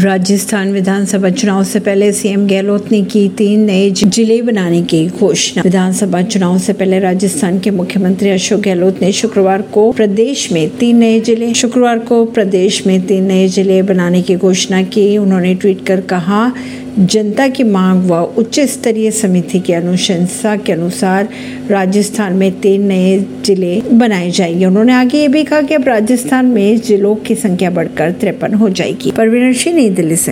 राजस्थान विधानसभा चुनाव से पहले सीएम गहलोत ने की तीन नए ज़िले बनाने की घोषणा। विधानसभा चुनाव से पहले राजस्थान के मुख्यमंत्री अशोक गहलोत ने शुक्रवार को प्रदेश में तीन नए ज़िले, शुक्रवार को प्रदेश में तीन नए ज़िले बनाने की घोषणा की। उन्होंने ट्वीट कर कहा जनता की मांग व उच्च स्तरीय समिति की अनुशंसा के अनुसार राजस्थान में तीन नए ज़िले बनाए जाएँगे। उन्होंने आगे ये भी कहा कि अब राजस्थान में जिलों की संख्या बढ़कर तिरपन हो जाएगी। परवीन सिंह, नई दिल्ली से।